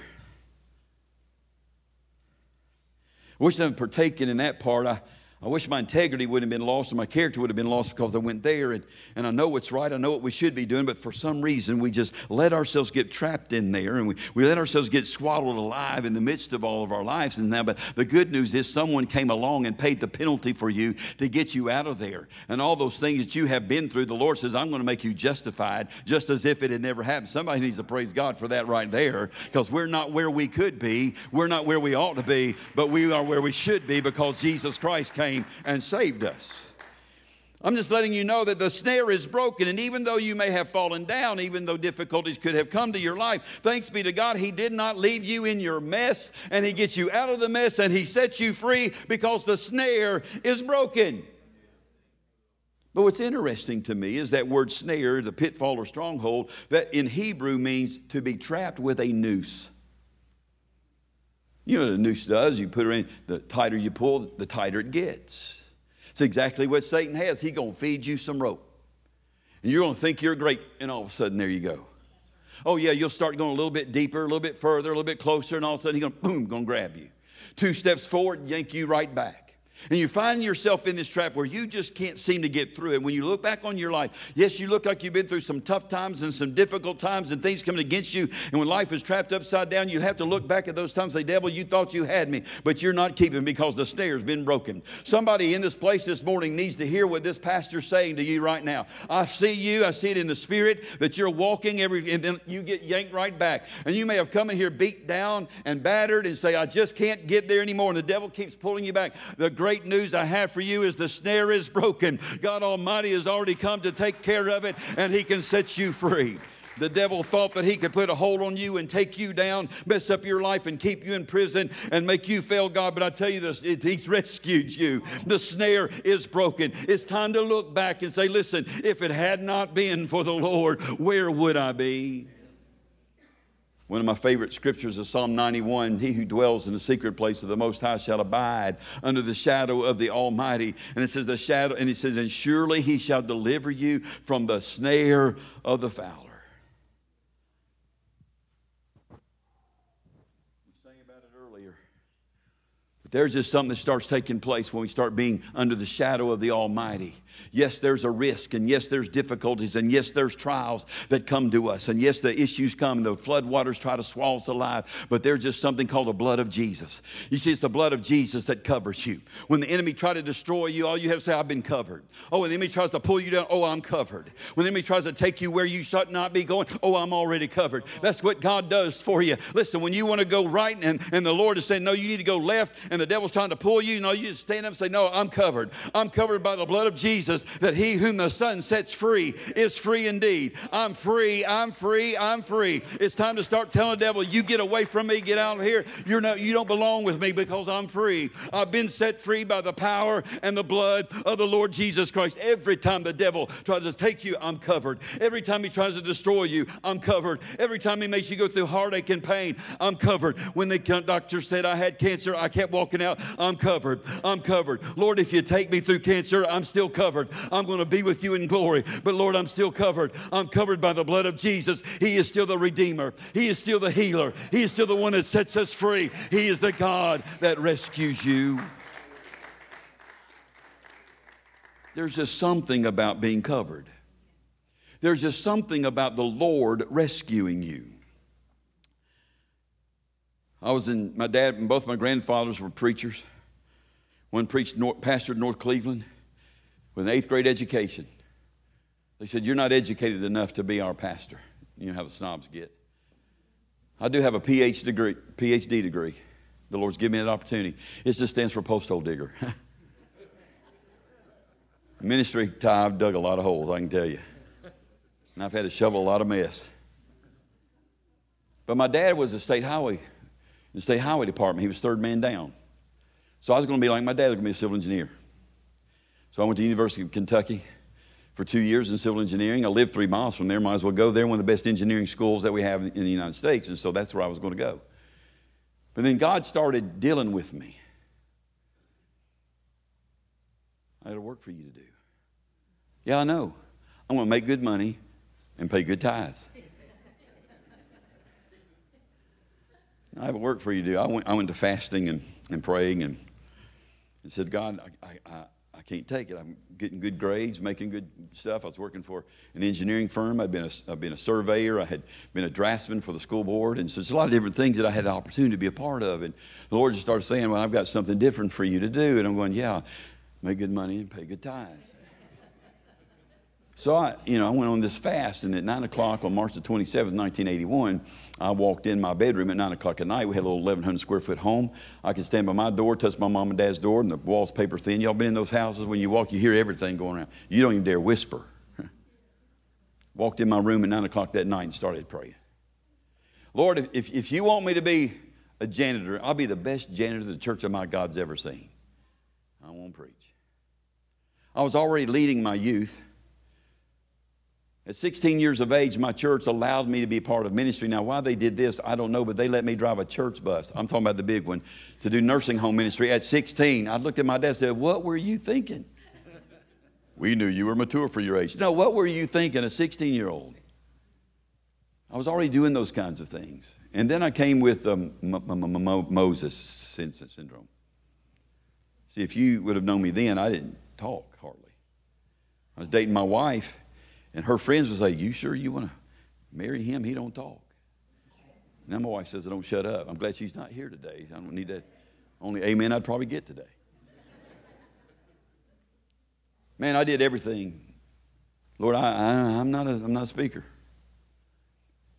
I wish I hadn't partaken in that part. I, I wish my integrity wouldn't have been lost and my character would have been lost because I went there and, and I know what's right. I know what we should be doing, but for some reason we just let ourselves get trapped in there and we, we let ourselves get swallowed alive in the midst of all of our lives. And now, but the good news is someone came along and paid the penalty for you to get you out of there. And all those things that you have been through, the Lord says, I'm going to make you justified just as if it had never happened. Somebody needs to praise God for that right there because we're not where we could be. We're not where we ought to be, but we are where we should be because Jesus Christ came came and saved us. I'm just letting you know that the snare is broken. And even though you may have fallen down, even though difficulties could have come to your life, thanks be to God, He did not leave you in your mess. And He gets you out of the mess and He sets you free because the snare is broken. But what's interesting to me is that word snare, the pitfall or stronghold, that in Hebrew means to be trapped with a noose. You know what a noose does? You put it in, the tighter you pull, the tighter it gets. It's exactly what Satan has. He's going to feed you some rope. And you're going to think you're great, and all of a sudden, there you go. Oh, yeah, you'll start going a little bit deeper, a little bit further, a little bit closer, and all of a sudden, he's going to, boom, going to grab you. Two steps forward, yank you right back. And you find yourself in this trap where you just can't seem to get through it. When you look back on your life, yes, you look like you've been through some tough times and some difficult times and things coming against you. And when life is trapped upside down, you have to look back at those times and say, Devil, you thought you had me, but you're not keeping because the snare's been broken. Somebody in this place this morning needs to hear what this pastor's saying to you right now. I see you, I see it in the spirit that you're walking every, and then you get yanked right back. And you may have come in here beat down and battered and say, I just can't get there anymore. And the devil keeps pulling you back. The great news I have for you is the snare is broken. God Almighty has already come to take care of it, and He can set you free. The devil thought that he could put a hold on you and take you down, mess up your life, and keep you in prison and make you fail God. But I tell you this, it, he's rescued you. The snare is broken. It's time to look back and say, listen, if it had not been for the Lord, where would I be? One of my favorite scriptures is Psalm 91 He who dwells in the secret place of the Most High shall abide under the shadow of the Almighty. And it says, The shadow, and he says, And surely he shall deliver you from the snare of the fowler. We sang about it earlier. But there's just something that starts taking place when we start being under the shadow of the Almighty. Yes, there's a risk, and yes, there's difficulties, and yes, there's trials that come to us, and yes, the issues come, and the floodwaters try to swallow us alive, but there's just something called the blood of Jesus. You see, it's the blood of Jesus that covers you. When the enemy tries to destroy you, all you have to say, I've been covered. Oh, when the enemy tries to pull you down, oh, I'm covered. When the enemy tries to take you where you should not be going, oh, I'm already covered. That's what God does for you. Listen, when you want to go right and, and the Lord is saying, no, you need to go left, and the devil's trying to pull you, no, you just stand up and say, no, I'm covered. I'm covered by the blood of Jesus. Jesus that he whom the Son sets free is free indeed. I'm free, I'm free, I'm free. It's time to start telling the devil, you get away from me, get out of here. You're not, you don't belong with me because I'm free. I've been set free by the power and the blood of the Lord Jesus Christ. Every time the devil tries to take you, I'm covered. Every time he tries to destroy you, I'm covered. Every time he makes you go through heartache and pain, I'm covered. When the doctor said I had cancer, I kept walking out, I'm covered. I'm covered. Lord, if you take me through cancer, I'm still covered covered. I'm going to be with you in glory. But Lord, I'm still covered. I'm covered by the blood of Jesus. He is still the Redeemer. He is still the healer. He is still the one that sets us free. He is the God that rescues you. There's just something about being covered. There's just something about the Lord rescuing you. I was in, my dad and both my grandfathers were preachers. One preached, North, pastored North Cleveland with an eighth grade education. They said, You're not educated enough to be our pastor. You know how the snobs get. I do have a PhD degree. PhD degree. The Lord's given me that opportunity. It just stands for post hole digger. [LAUGHS] Ministry, I've dug a lot of holes, I can tell you. And I've had to shovel a lot of mess. But my dad was a state highway in the state highway department. He was third man down. So I was going to be like my dad, I was going to be a civil engineer. So I went to University of Kentucky for two years in civil engineering. I lived three miles from there. Might as well go there. One of the best engineering schools that we have in the United States. And so that's where I was going to go. But then God started dealing with me. I had a work for you to do. Yeah, I know. I'm going to make good money and pay good tithes. [LAUGHS] I have a work for you to do. I went, I went to fasting and, and praying and, and said, God, I, I, I can't take it. I'm getting good grades, making good stuff. I was working for an engineering firm. I'd been a, I'd been a surveyor. I had been a draftsman for the school board. And so there's a lot of different things that I had the opportunity to be a part of. And the Lord just started saying, Well, I've got something different for you to do. And I'm going, Yeah, make good money and pay good tithes. So I, you know, I went on this fast, and at nine o'clock on March the 27th, 1981, I walked in my bedroom at nine o'clock at night. We had a little 1,100 square foot home. I could stand by my door, touch my mom and dad's door, and the walls paper thin. Y'all been in those houses when you walk, you hear everything going around. You don't even dare whisper. [LAUGHS] Walked in my room at nine o'clock that night and started praying. Lord, if, if you want me to be a janitor, I'll be the best janitor the church of my God's ever seen. I won't preach. I was already leading my youth. At 16 years of age, my church allowed me to be part of ministry. Now, why they did this, I don't know, but they let me drive a church bus. I'm talking about the big one to do nursing home ministry at 16. I looked at my dad and said, What were you thinking? we knew you were mature for your age. No, what were you thinking, a 16 year old? I was already doing those kinds of things. And then I came with um, Moses syndrome. See, if you would have known me then, I didn't talk hardly. I was dating my wife and her friends would say, You sure you want to marry him? He don't talk. Now my wife says, I don't shut up. I'm glad she's not here today. I don't need that. Only amen I'd probably get today. Man, I did everything. Lord, I, I, am not a, I'm not a speaker.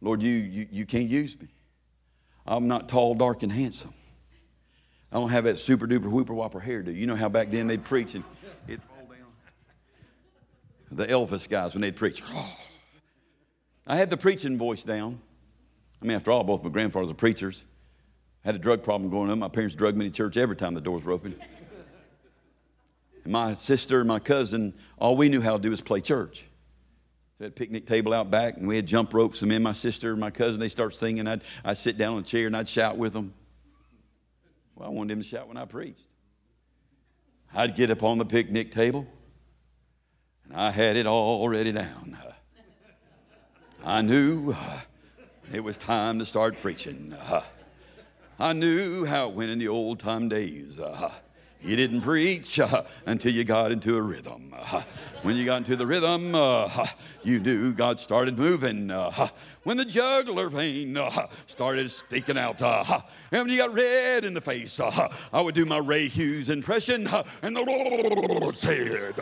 Lord, you, you, you can't use me. I'm not tall, dark, and handsome. I don't have that super duper whooper whopper hairdo. You know how back then they'd preach and the Elvis guys when they'd preach. I had the preaching voice down. I mean, after all, both my grandfathers were preachers. I had a drug problem growing up. My parents drugged me to church every time the doors were open. And my sister and my cousin, all we knew how to do was play church. We had a picnic table out back, and we had jump ropes. And me and my sister and my cousin, they start singing. I'd, I'd sit down on a chair and I'd shout with them. Well, I wanted them to shout when I preached. I'd get up on the picnic table. And I had it all ready down. Uh, I knew uh, it was time to start preaching. Uh, I knew how it went in the old time days. You didn't preach uh, until you got into a rhythm. Uh, when you got into the rhythm, uh, you knew God started moving. when the jugular vein started sticking out, and when you got red in the face, I would do my Ray Hughes impression, and the Lord said,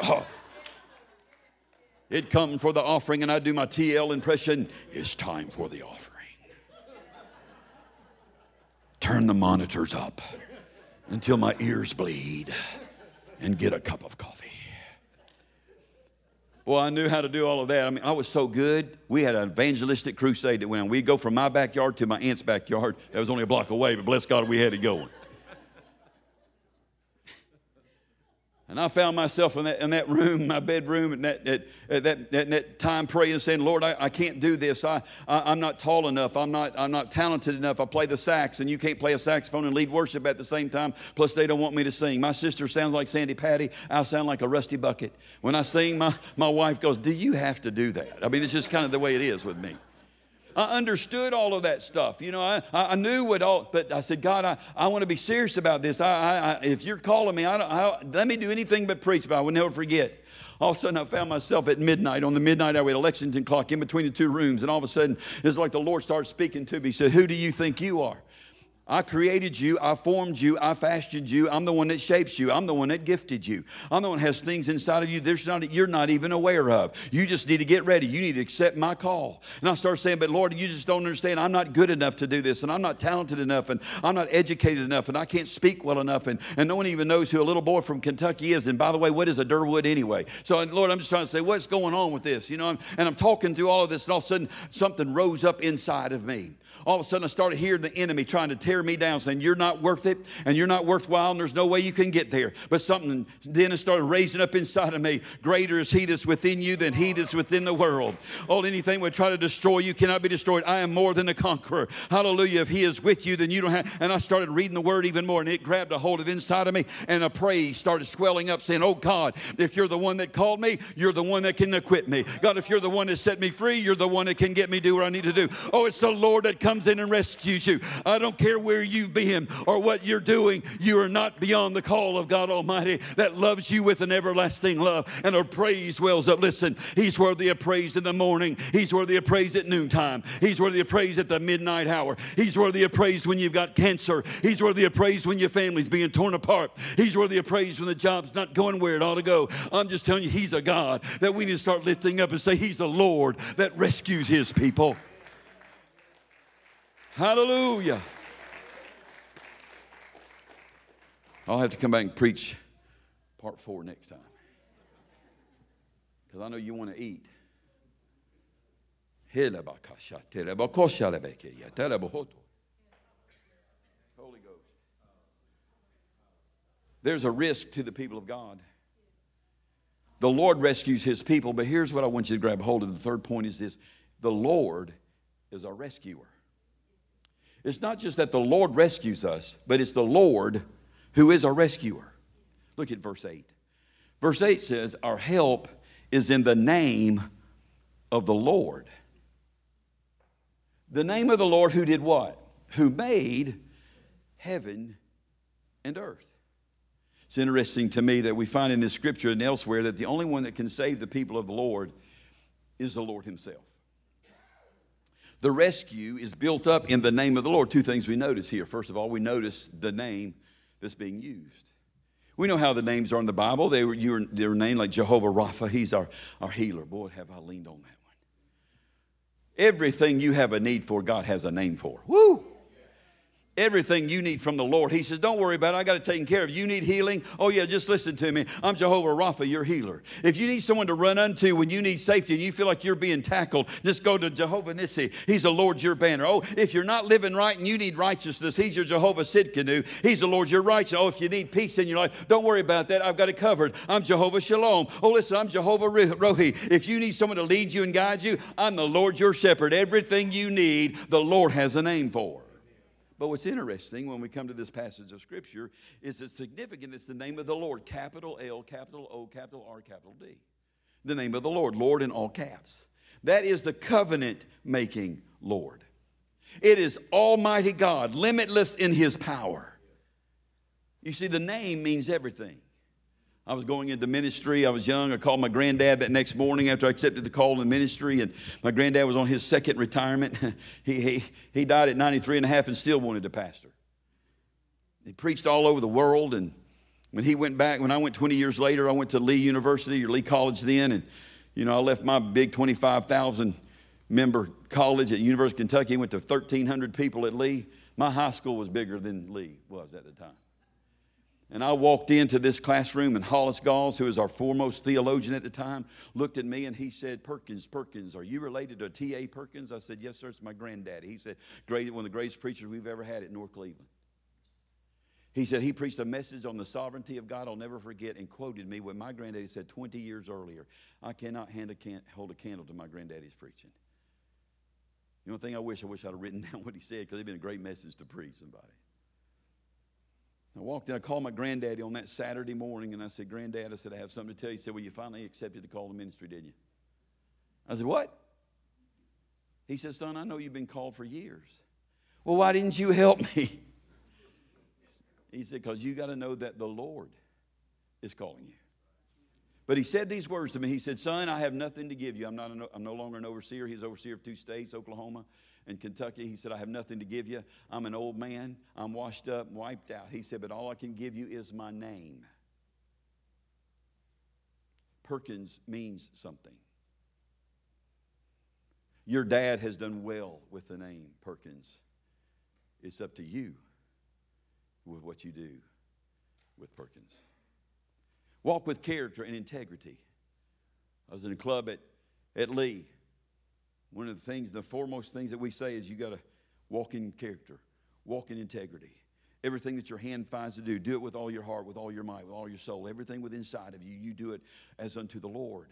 It'd come for the offering, and I'd do my TL impression. It's time for the offering. Turn the monitors up until my ears bleed and get a cup of coffee. Well, I knew how to do all of that. I mean, I was so good. We had an evangelistic crusade that went on. We'd go from my backyard to my aunt's backyard. That was only a block away, but bless God, we had it going. And I found myself in that, in that room, my bedroom, and that, that, uh, that, that, that time praying, saying, Lord, I, I can't do this. I, I, am not tall enough. I'm not, I'm not talented enough. I play the sax, and you can't play a saxophone and lead worship at the same time. Plus, they don't want me to sing. My sister sounds like Sandi Patty. I sound like a rusty bucket. When I sing, my, my wife goes, Do you have to do that? I mean, it's just kind of the way it is with me. I understood all of that stuff. You know, I, I knew what all, but I said, God, I, I want to be serious about this. I, I, if you're calling me, I, I, let me do anything but preach, but I will never forget. All of a sudden, I found myself at midnight on the midnight hour at Lexington clock in between the two rooms, and all of a sudden, it's like the Lord started speaking to me. He said, Who do you think you are? I created you, I formed you, I fashioned you. I'm the one that shapes you. I'm the one that gifted you. I'm the one that has things inside of you there's not, you're not even aware of. You just need to get ready. You need to accept my call. And I start saying, But Lord, you just don't understand. I'm not good enough to do this, and I'm not talented enough, and I'm not educated enough, and I can't speak well enough, and, and no one even knows who a little boy from Kentucky is. And by the way, what is a Derwood anyway? So, Lord, I'm just trying to say, What's going on with this? You know, I'm, and I'm talking through all of this, and all of a sudden, something rose up inside of me. All of a sudden, I started hearing the enemy trying to tear me down, saying, You're not worth it and you're not worthwhile and there's no way you can get there. But something then it started raising up inside of me. Greater is he that's within you than he that's within the world. Oh, anything would try to destroy you cannot be destroyed. I am more than a conqueror. Hallelujah. If he is with you, then you don't have. And I started reading the word even more, and it grabbed a hold of inside of me, and a praise started swelling up, saying, Oh God, if you're the one that called me, you're the one that can equip me. God, if you're the one that set me free, you're the one that can get me do what I need to do. Oh, it's the Lord that comes in and rescues you. I don't care where you've been or what you're doing, you are not beyond the call of God Almighty that loves you with an everlasting love. And our praise wells up. Listen, He's worthy of praise in the morning, He's worthy of praise at noontime, He's worthy of praise at the midnight hour, He's worthy of praise when you've got cancer, He's worthy of praise when your family's being torn apart, He's worthy of praise when the job's not going where it ought to go. I'm just telling you, He's a God that we need to start lifting up and say, He's the Lord that rescues His people. Hallelujah. I'll have to come back and preach part four next time. Because I know you want to eat. Holy Ghost. There's a risk to the people of God. The Lord rescues his people, but here's what I want you to grab hold of. The third point is this the Lord is our rescuer. It's not just that the Lord rescues us, but it's the Lord who is our rescuer. Look at verse 8. Verse 8 says, Our help is in the name of the Lord. The name of the Lord who did what? Who made heaven and earth. It's interesting to me that we find in this scripture and elsewhere that the only one that can save the people of the Lord is the Lord Himself. The rescue is built up in the name of the Lord. Two things we notice here. First of all, we notice the name that's being used. We know how the names are in the Bible. They were, you they were named like Jehovah Rapha. He's our, our healer. Boy, have I leaned on that one. Everything you have a need for, God has a name for. Woo! Everything you need from the Lord. He says, Don't worry about it. I got it taken care of. You need healing? Oh, yeah, just listen to me. I'm Jehovah Rapha, your healer. If you need someone to run unto when you need safety and you feel like you're being tackled, just go to Jehovah Nissi. He's the Lord your banner. Oh, if you're not living right and you need righteousness, He's your Jehovah Tsidkenu. He's the Lord your righteous. Oh, if you need peace in your life, don't worry about that. I've got it covered. I'm Jehovah Shalom. Oh, listen, I'm Jehovah Rohi. If you need someone to lead you and guide you, I'm the Lord your shepherd. Everything you need, the Lord has a name for. But what's interesting when we come to this passage of Scripture is it's significant. It's the name of the Lord, capital L, capital O, capital R, capital D. The name of the Lord, Lord in all caps. That is the covenant making Lord. It is Almighty God, limitless in His power. You see, the name means everything. I was going into ministry. I was young. I called my granddad that next morning after I accepted the call in ministry, and my granddad was on his second retirement. [LAUGHS] he, he, he died at 93 and a half and still wanted to pastor. He preached all over the world, and when he went back, when I went 20 years later, I went to Lee University or Lee College then, and you know, I left my big 25,000 member college at University of Kentucky, went to 1,300 people at Lee. My high school was bigger than Lee was at the time. And I walked into this classroom, and Hollis Gause, who was our foremost theologian at the time, looked at me and he said, Perkins, Perkins, are you related to T.A. Perkins? I said, Yes, sir, it's my granddaddy. He said, Great, one of the greatest preachers we've ever had at North Cleveland. He said he preached a message on the sovereignty of God I'll never forget and quoted me what my granddaddy said 20 years earlier. I cannot a can- hold a candle to my granddaddy's preaching. The only thing I wish, I wish I'd have written [LAUGHS] down what he said because it'd been a great message to preach somebody. I walked in, I called my granddaddy on that Saturday morning, and I said, Granddad, I said, I have something to tell you. He said, Well, you finally accepted the call to ministry, didn't you? I said, What? He said, Son, I know you've been called for years. Well, why didn't you help me? He said, Because you got to know that the Lord is calling you. But he said these words to me. He said, Son, I have nothing to give you. I'm, not a, I'm no longer an overseer. He's overseer of two states, Oklahoma in Kentucky. He said, I have nothing to give you. I'm an old man. I'm washed up, wiped out. He said, But all I can give you is my name. Perkins means something. Your dad has done well with the name Perkins. It's up to you with what you do with Perkins. Walk with character and integrity. I was in a club at, at Lee one of the things, the foremost things that we say is you got to walk in character, walk in integrity. Everything that your hand finds to do, do it with all your heart, with all your might, with all your soul. Everything within inside of you, you do it as unto the Lord.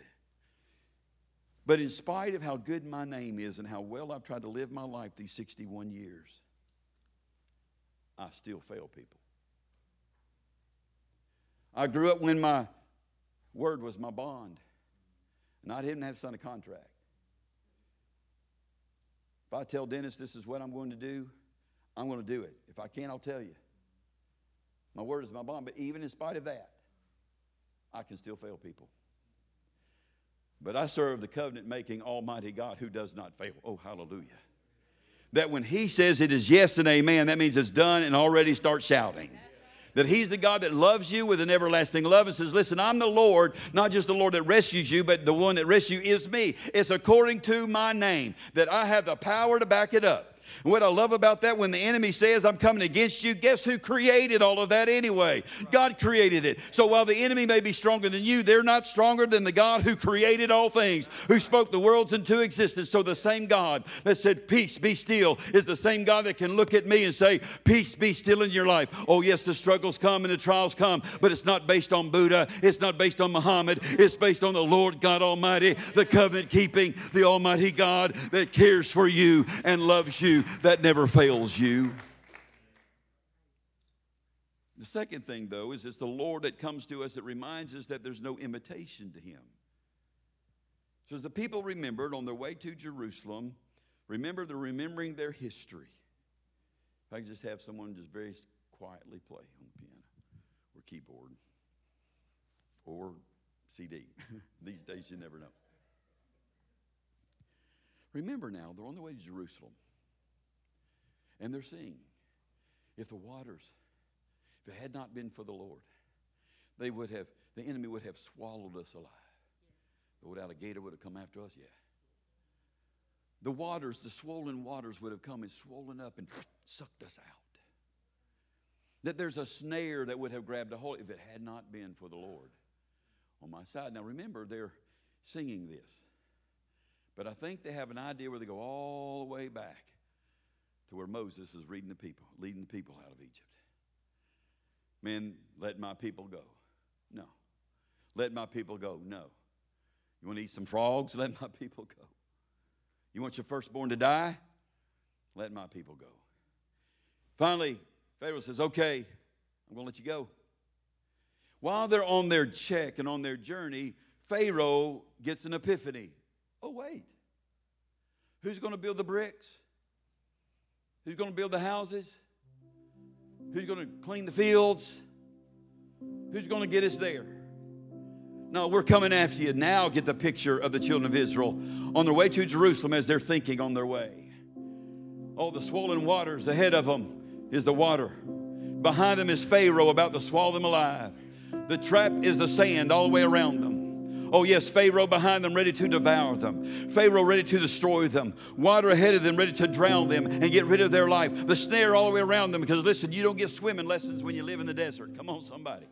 But in spite of how good my name is and how well I've tried to live my life these 61 years, I still fail people. I grew up when my word was my bond, and I didn't have to sign a contract. If I tell Dennis this is what I'm going to do, I'm going to do it. If I can't, I'll tell you. My word is my bond. But even in spite of that, I can still fail people. But I serve the covenant making Almighty God who does not fail. Oh, hallelujah. That when He says it is yes and amen, that means it's done and already start shouting. That He's the God that loves you with an everlasting love and says, Listen, I'm the Lord, not just the Lord that rescues you, but the one that rescues you is me. It's according to my name, that I have the power to back it up. And what I love about that, when the enemy says, I'm coming against you, guess who created all of that anyway? God created it. So while the enemy may be stronger than you, they're not stronger than the God who created all things, who spoke the worlds into existence. So the same God that said, Peace, be still, is the same God that can look at me and say, Peace, be still in your life. Oh, yes, the struggles come and the trials come, but it's not based on Buddha, it's not based on Muhammad, it's based on the Lord God Almighty, the covenant keeping, the Almighty God that cares for you and loves you that never fails you. The second thing, though, is it's the Lord that comes to us that reminds us that there's no imitation to Him. So, as the people remembered on their way to Jerusalem, remember they're remembering their history. If I can just have someone just very quietly play on the piano or keyboard or CD. [LAUGHS] These days, you never know. Remember now, they're on their way to Jerusalem. And they're saying, if the waters, if it had not been for the Lord, they would have, the enemy would have swallowed us alive. The old alligator would have come after us, yeah. The waters, the swollen waters would have come and swollen up and [SNIFFS] sucked us out. That there's a snare that would have grabbed a hold if it had not been for the Lord on my side. Now remember, they're singing this. But I think they have an idea where they go all the way back to where Moses is reading the people, leading the people out of Egypt. Men, let my people go. No. Let my people go. No. You want to eat some frogs? [LAUGHS] Let my people go. You want your firstborn to die? Let my people go. Finally, Pharaoh says, Okay, I'm going to let you go. While they're on their check and on their journey, Pharaoh gets an epiphany. Oh, wait. Who's going to build the bricks? Who's going to build the houses? Who's going to clean the fields? Who's going to get us there? No, we're coming after you. Now get the picture of the children of Israel on their way to Jerusalem as they're thinking on their way. Oh, the swollen waters ahead of them is the water. Behind them is Pharaoh about to swallow them alive. The trap is the sand all the way around them. Oh, yes, Pharaoh behind them, ready to devour them. Pharaoh ready to destroy them. Water ahead of them, ready to drown them and get rid of their life. The snare all the way around them because, listen, you don't get swimming lessons when you live in the desert. Come on, somebody.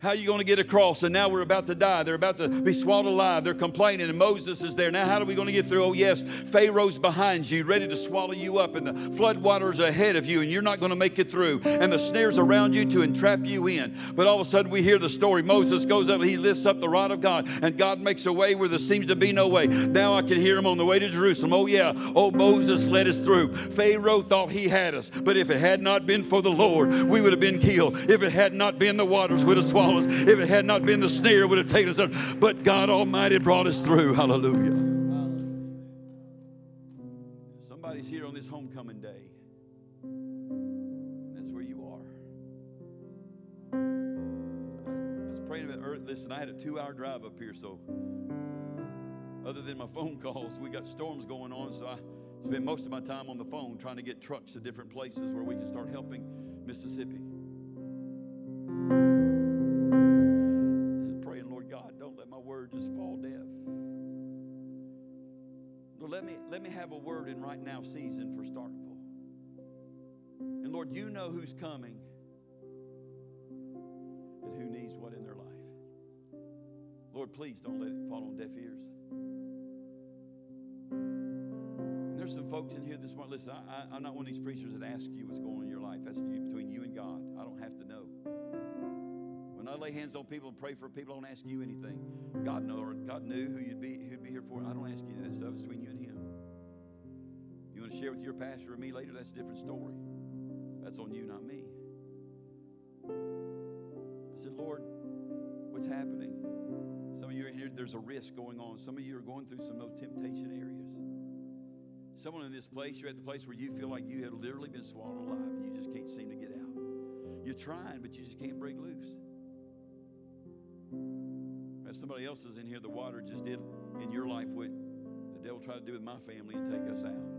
How are you going to get across? And now we're about to die. They're about to be swallowed alive. They're complaining, and Moses is there. Now, how are we going to get through? Oh, yes, Pharaoh's behind you, ready to swallow you up, and the flood waters ahead of you, and you're not going to make it through. And the snares around you to entrap you in. But all of a sudden, we hear the story. Moses goes up, he lifts up the rod of God, and God makes a way where there seems to be no way. Now I can hear him on the way to Jerusalem. Oh, yeah. Oh, Moses led us through. Pharaoh thought he had us, but if it had not been for the Lord, we would have been killed. If it had not been the waters, would have swallowed us. If it had not been the snare, would have taken us out. But God Almighty brought us through. Hallelujah. Somebody's here on this homecoming day. That's where you are. I was praying about earth. Listen, I had a two hour drive up here, so other than my phone calls, we got storms going on, so I spend most of my time on the phone trying to get trucks to different places where we can start helping Mississippi. Have a word in right now season for Starkville. And Lord, you know who's coming and who needs what in their life. Lord, please don't let it fall on deaf ears. And there's some folks in here this morning. Listen, I, am not one of these preachers that ask you what's going on in your life. That's between you and God. I don't have to know. When I lay hands on people and pray for people, I don't ask you anything. God know, God knew who you'd be, who'd be here for. I don't ask you that stuff. Between you and To share with your pastor or me later? That's a different story. That's on you, not me. I said, Lord, what's happening? Some of you are in here, there's a risk going on. Some of you are going through some of those temptation areas. Someone in this place, you're at the place where you feel like you have literally been swallowed alive and you just can't seem to get out. You're trying, but you just can't break loose. As somebody else is in here, the water just did in your life what the devil tried to do with my family and take us out.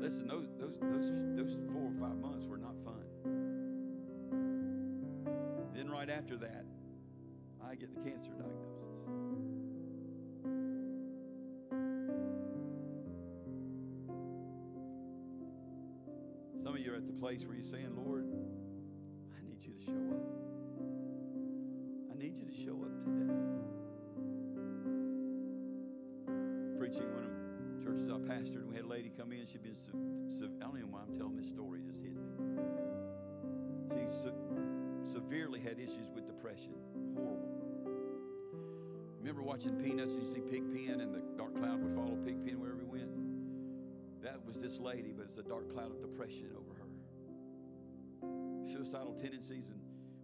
Listen, those, those, those, those four or five months were not fun. Then, right after that, I get the cancer diagnosis. Some of you are at the place where you're saying, Lord, I need you to show up. I need you to show up today. Preaching one of churches I pastored, and we had a lady come in. She'd been, I don't even know why I'm telling this story, just hit me. She se- severely had issues with depression. Horrible. Remember watching Peanuts and you see Pigpen and the dark cloud would follow Pigpen wherever he went? That was this lady, but it's a dark cloud of depression over her. Suicidal tendencies, and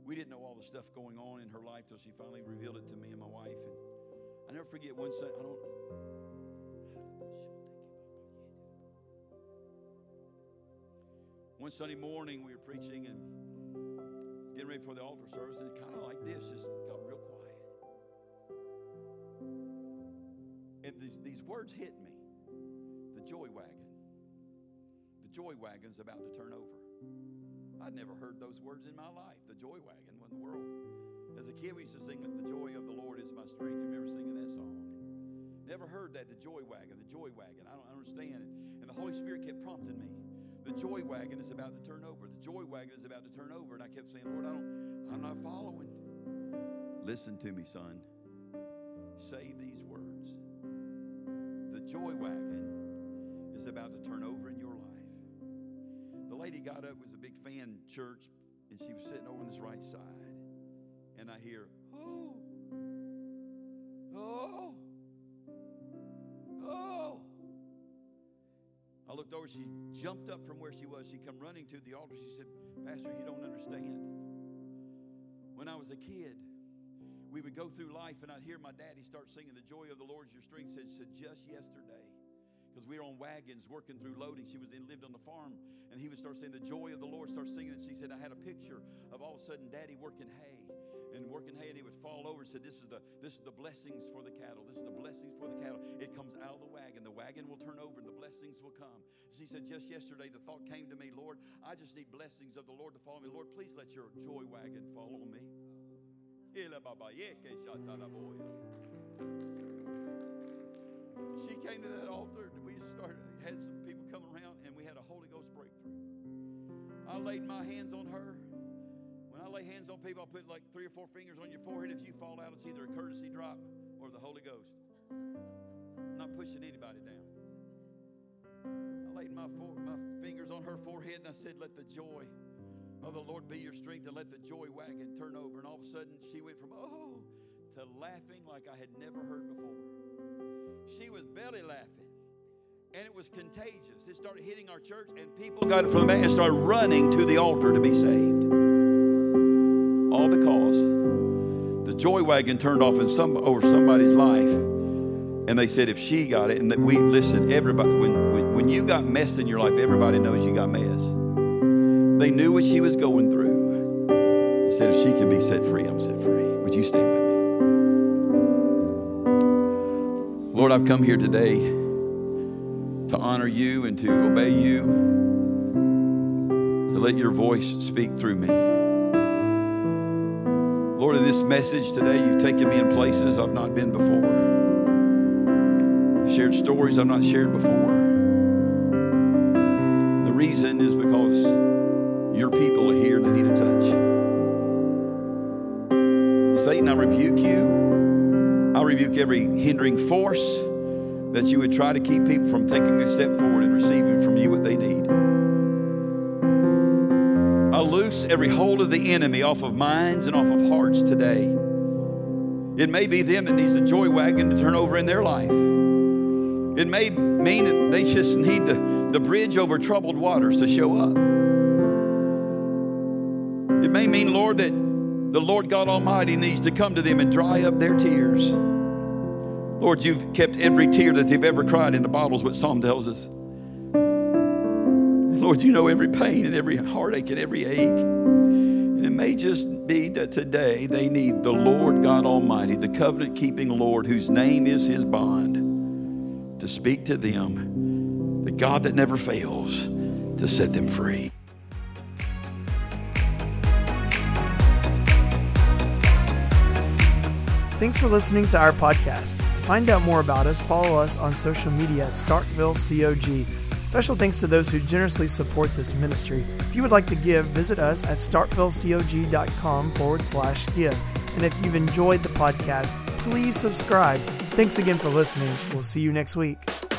we didn't know all the stuff going on in her life till she finally revealed it to me and my wife. And I never forget one Sunday. I don't. One Sunday morning, we were preaching and getting ready for the altar service, and it's kind of like this, just got real quiet. And these, these words hit me the joy wagon. The joy wagon's about to turn over. I'd never heard those words in my life. The joy wagon, in the world? As a kid, we used to sing, The joy of the Lord is my strength. You remember singing that song? Never heard that, the joy wagon, the joy wagon. I don't understand it. And the Holy Spirit kept prompting me. The joy wagon is about to turn over. The joy wagon is about to turn over. And I kept saying, Lord, I don't, I'm not following. Listen to me, son. Say these words. The joy wagon is about to turn over in your life. The lady got up, was a big fan church, and she was sitting over on this right side. And I hear, oh, oh, oh. I looked over, she jumped up from where she was. She come running to the altar. She said, Pastor, you don't understand. When I was a kid, we would go through life and I'd hear my daddy start singing, The joy of the Lord is your strength, said, said just yesterday. Because we were on wagons working through loading. She was in, lived on the farm, and he would start saying, The joy of the Lord, start singing. And she said, I had a picture of all of a sudden daddy working hay and working hay, and he would fall over and said, This is the this is the blessings for the cattle. This is the blessings for the cattle. It comes out of the wagon. The wagon will turn over and the blessings will come. She said, Just yesterday, the thought came to me, Lord, I just need blessings of the Lord to follow me. Lord, please let your joy wagon fall on me. She came to that altar and we started, had some people come around and we had a Holy Ghost breakthrough. I laid my hands on her. I lay hands on people, I put like three or four fingers on your forehead. If you fall out, it's either a courtesy drop or the Holy Ghost. I'm not pushing anybody down. I laid my, fore, my fingers on her forehead and I said, Let the joy of the Lord be your strength and let the joy wagon turn over. And all of a sudden, she went from, oh, to laughing like I had never heard before. She was belly laughing. And it was contagious. It started hitting our church, and people got it from the back and started running to the altar to be saved. All because the joy wagon turned off in some over somebody's life. And they said, if she got it, and that we listen, everybody, when, when, when you got mess in your life, everybody knows you got mess. They knew what she was going through. They said, if she can be set free, I'm set free. Would you stand with me? Lord, I've come here today to honor you and to obey you, to let your voice speak through me. Lord, in this message today, you've taken me in places I've not been before, shared stories I've not shared before. The reason is because your people are here and they need a touch. Satan, I rebuke you. I rebuke every hindering force that you would try to keep people from taking a step forward and receiving from you what they need. Every hold of the enemy off of minds and off of hearts today. It may be them that needs the joy wagon to turn over in their life. It may mean that they just need the, the bridge over troubled waters to show up. It may mean, Lord, that the Lord God Almighty needs to come to them and dry up their tears. Lord, you've kept every tear that they've ever cried in the bottle, is what Psalm tells us. Lord, you know every pain and every heartache and every ache. And it may just be that today they need the Lord God Almighty, the covenant keeping Lord, whose name is his bond, to speak to them, the God that never fails, to set them free. Thanks for listening to our podcast. To find out more about us, follow us on social media at Starkville COG. Special thanks to those who generously support this ministry. If you would like to give, visit us at starkvillecog.com forward slash give. And if you've enjoyed the podcast, please subscribe. Thanks again for listening. We'll see you next week.